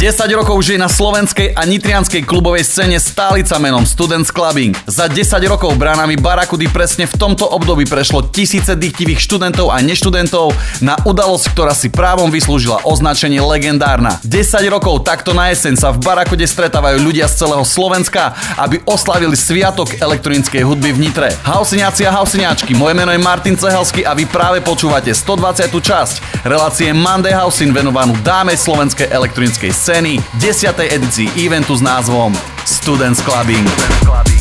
We are free. We are free.10 rokov žije na slovenskej a nitrianskej klubovej scéne stálica menom Students Clubbing. Za 10 rokov bránami Barakudy presne v tomto období prešlo tisíce dýchtivých študentov a neštudentov na udalosť, ktorá si právom vyslúžila označenie legendárna. 10 rokov takto na jeseň sa v Barakude stretávajú ľudia z celého Slovenska, aby oslavili sviatok elektronickej hudby v Nitre. Hausiniaci a hausiniačky, moje meno je Martin Cehelsky a vy práve počúvate 120. časť relácie Monday Housing venovanú dáme slovenskej elektronickej scény scény 10. edícii eventu s názvom Students Clubbing. Students Clubbing.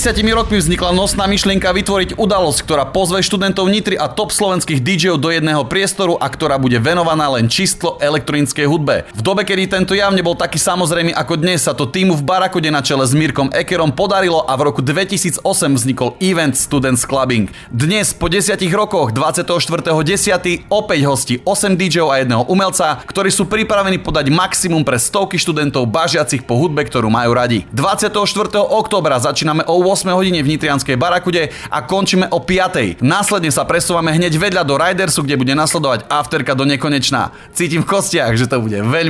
Pred desiatimi rokmi vznikla nosná myšlienka vytvoriť udalosť, ktorá pozve študentov Nitry a top slovenských DJov do jedného priestoru a ktorá bude venovaná len čisto elektronickej hudbe. V dobe, kedy tento jav nebol taký samozrejmý ako dnes, sa to týmu v Barakode na čele s Mirkom Ekerom podarilo a v roku 2008 vznikol event Students Clubbing. Dnes po desiatich rokoch 24.10. opäť hostí 8 DJov a jedného umelca, ktorí sú pripravení podať maximum pre stovky študentov bažiacich po hudbe, ktorú majú radi. 24. oktobra začíname o 8 hodine v Nitrianskej Barakude a končíme o 5. Následne sa presúvame hneď vedľa do Ridersu, kde bude nasledovať afterka do nekonečná. Cítim v kostiach, že to bude veľmi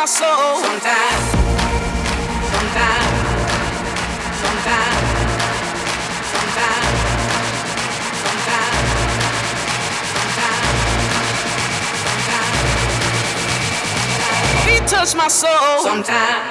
soul. Sometimes, sometimes, sometimes, sometimes, sometimes, sometimes. Touch my soul. Sometimes.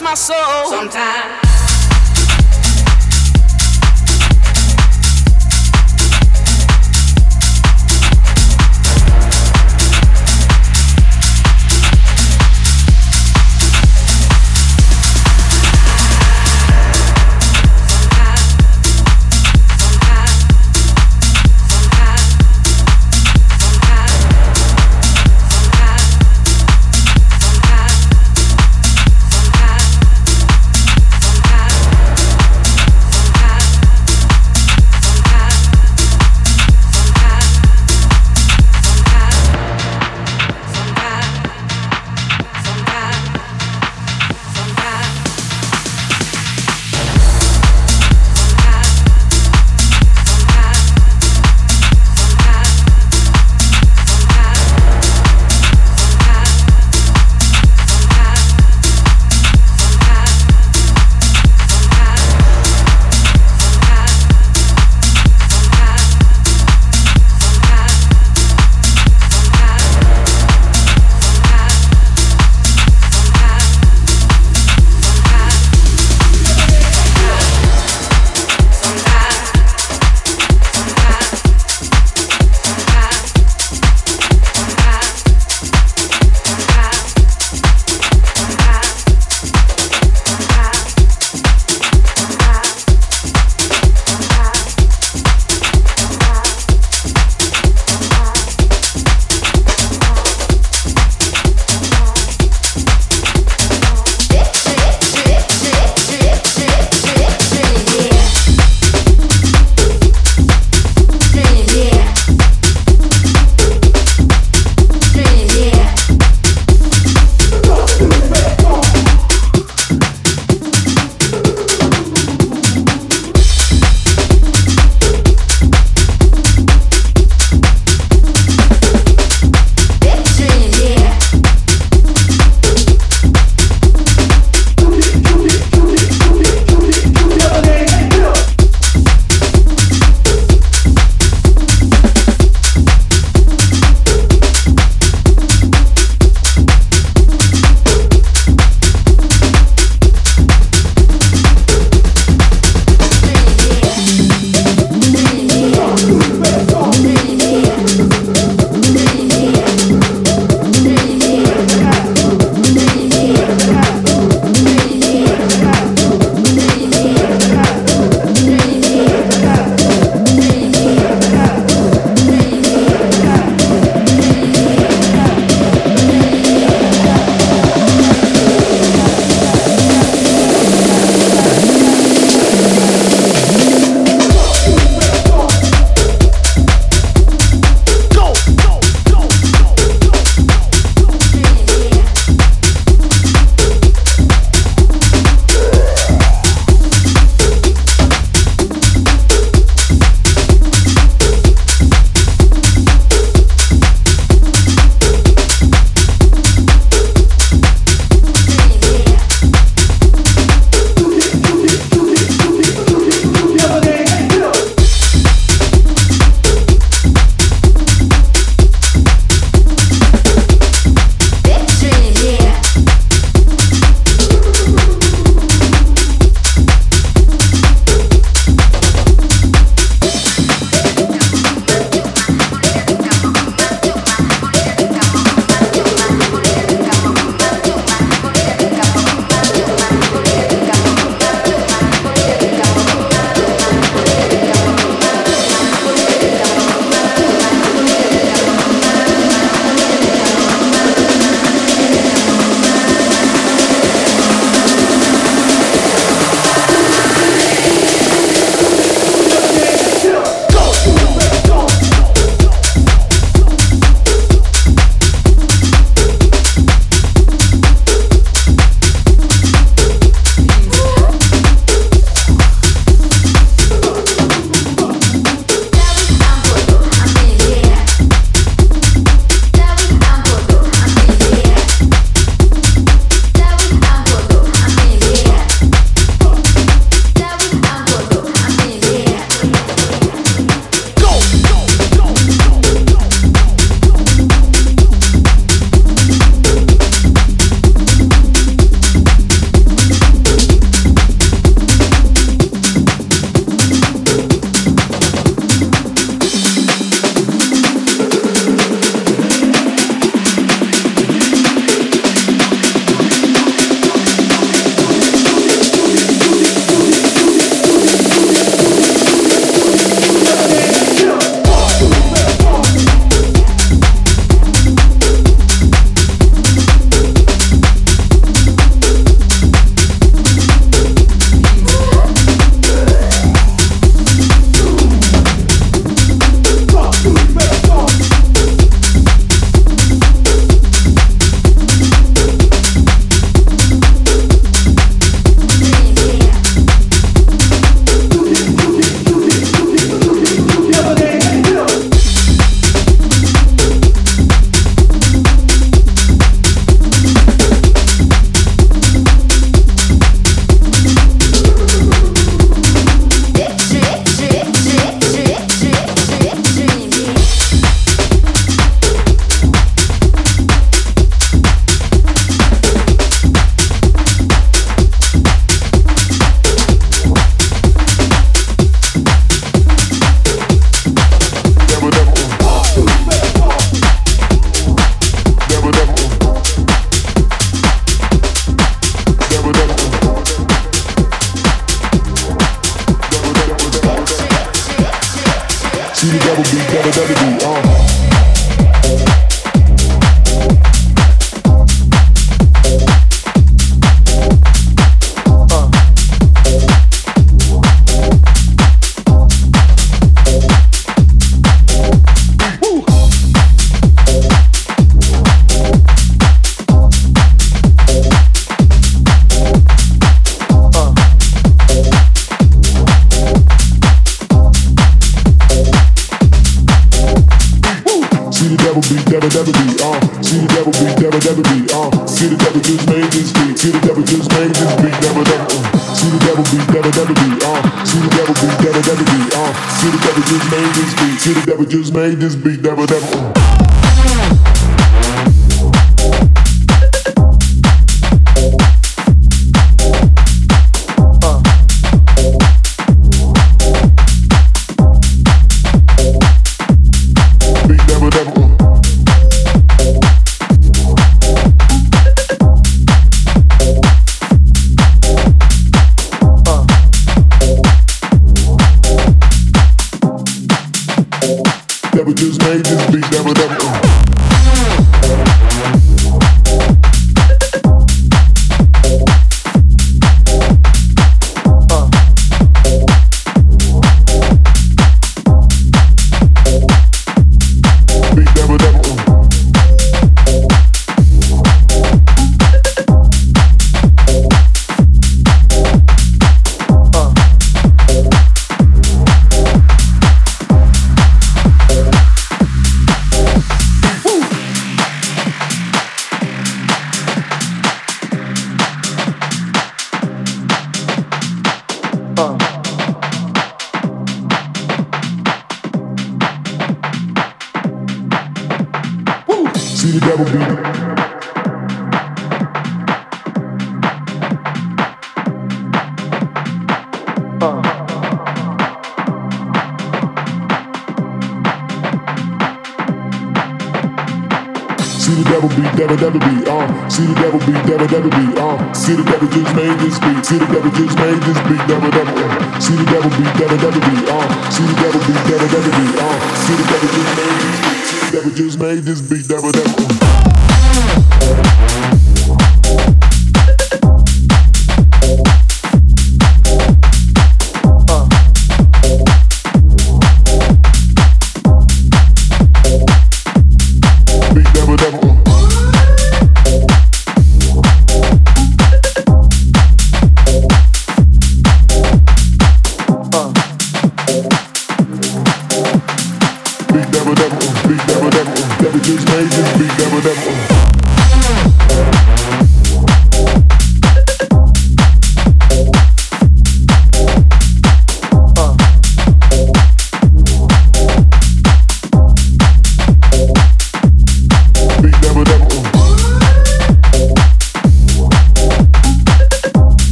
My soul. Sometimes.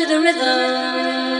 to the rhythm.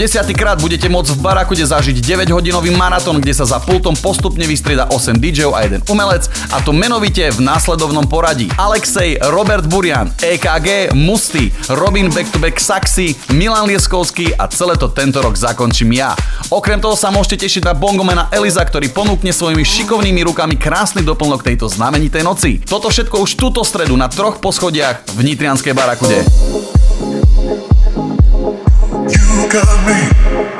Desiatýkrát budete môcť v Barakude zažiť 9-hodinový maratón, kde sa za pultom postupne vystrieda 8 DJov a jeden umelec, a to menovite v následovnom poradí. Alexej, Robert Burian, EKG, Musty, Robin Back to Back Saxy, Milan Lieskovský a celé to tento rok zakončím ja. Okrem toho sa môžete tešiť na bongomena Eliza, ktorý ponúkne svojimi šikovnými rukami krásny doplnok tejto znamenitej noci. Toto všetko už túto stredu na troch poschodiach v Nitrianskej Barakude. You got me.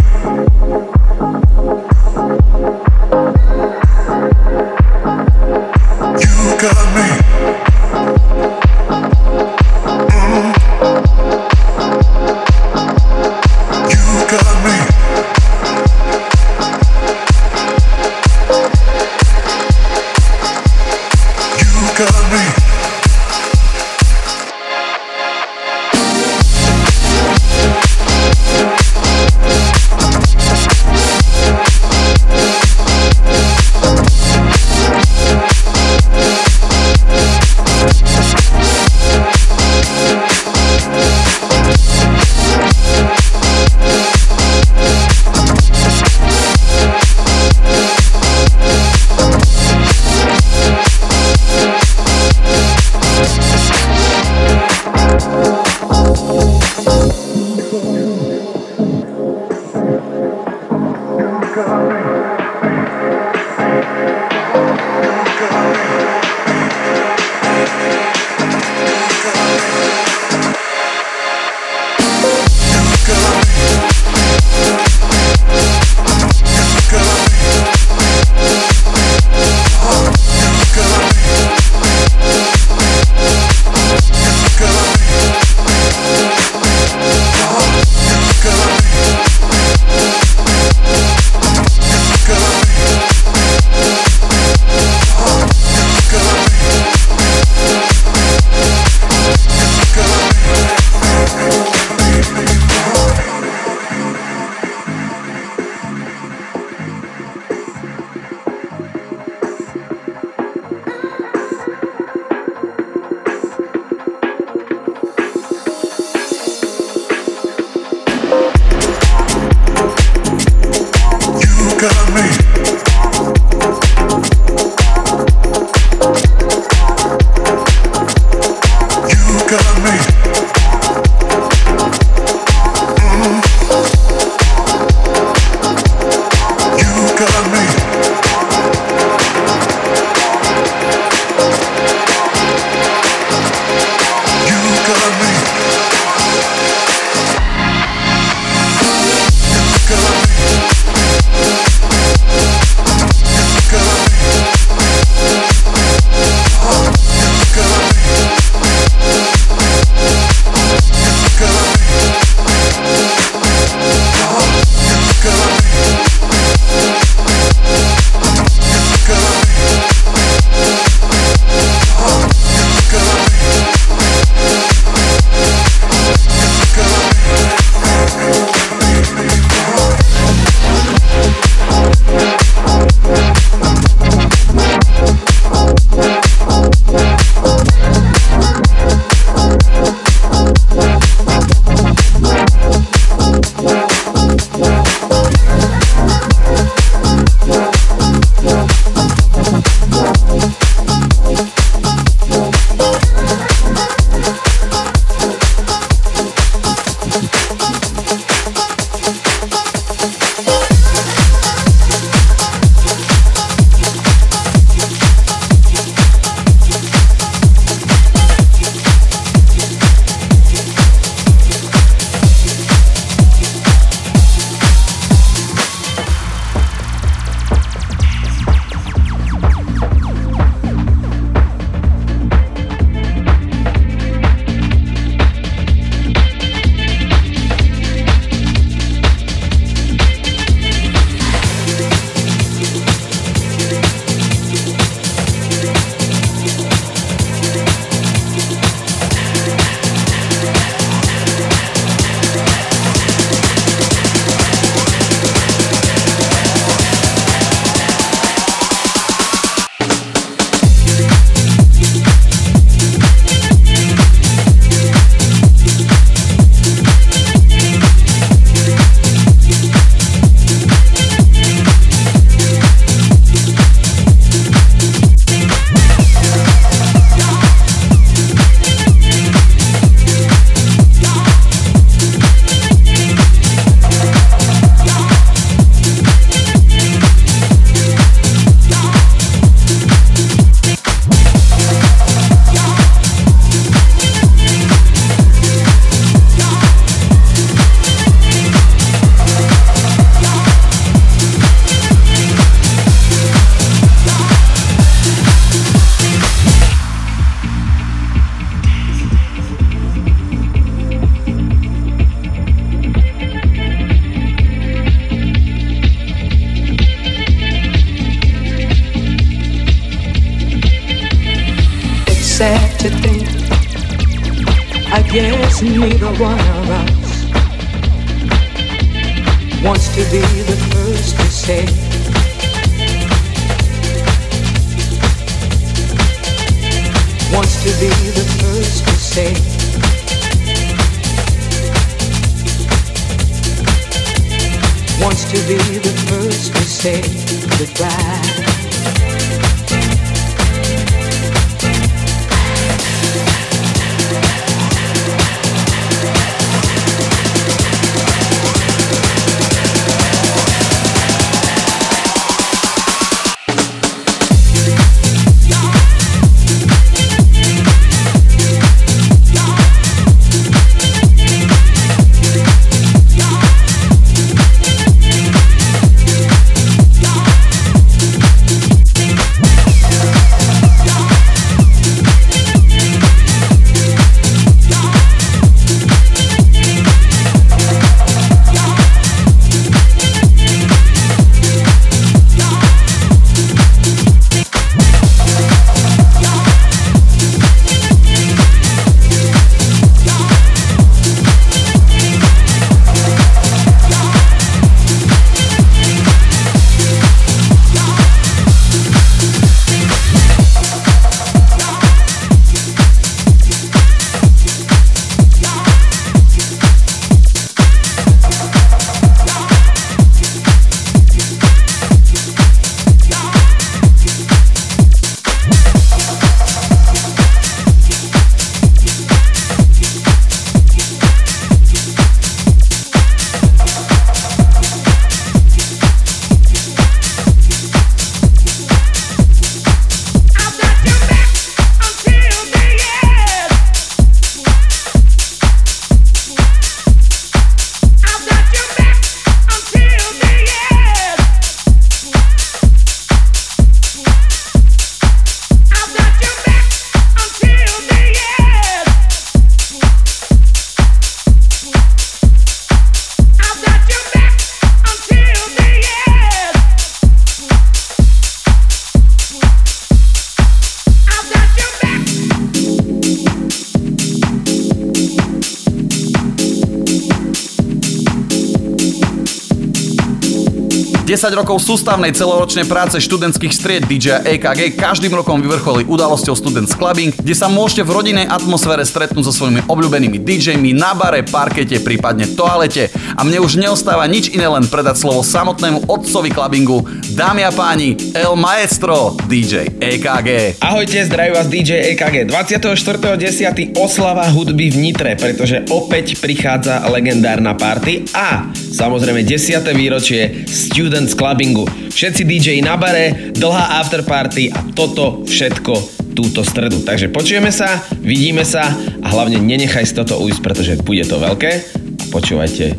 Rokov sústavnej celoročnej práce študentských stried DJ EKG každým rokom vyvrcholí udalosťou Students Clubbing, kde sa môžete v rodinnej atmosfére stretnúť so svojimi obľúbenými DJmi na bare, parkete, prípadne toalete. A mne už neostáva nič iné len predať slovo samotnému otcovi clubbingu, dámy a páni, El Maestro, DJ EKG. Ahojte, zdraví vás DJ EKG. 24.10. oslava hudby v Nitre, pretože opäť prichádza legendárna party a samozrejme 10. výročie Students Clubbingu. Všetci DJ na bare, dlhá afterparty a toto všetko túto stredu. Takže počujeme sa, vidíme sa a hlavne nenechaj si toto ujsť, pretože bude to veľké a počúvajte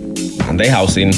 Monday Housing.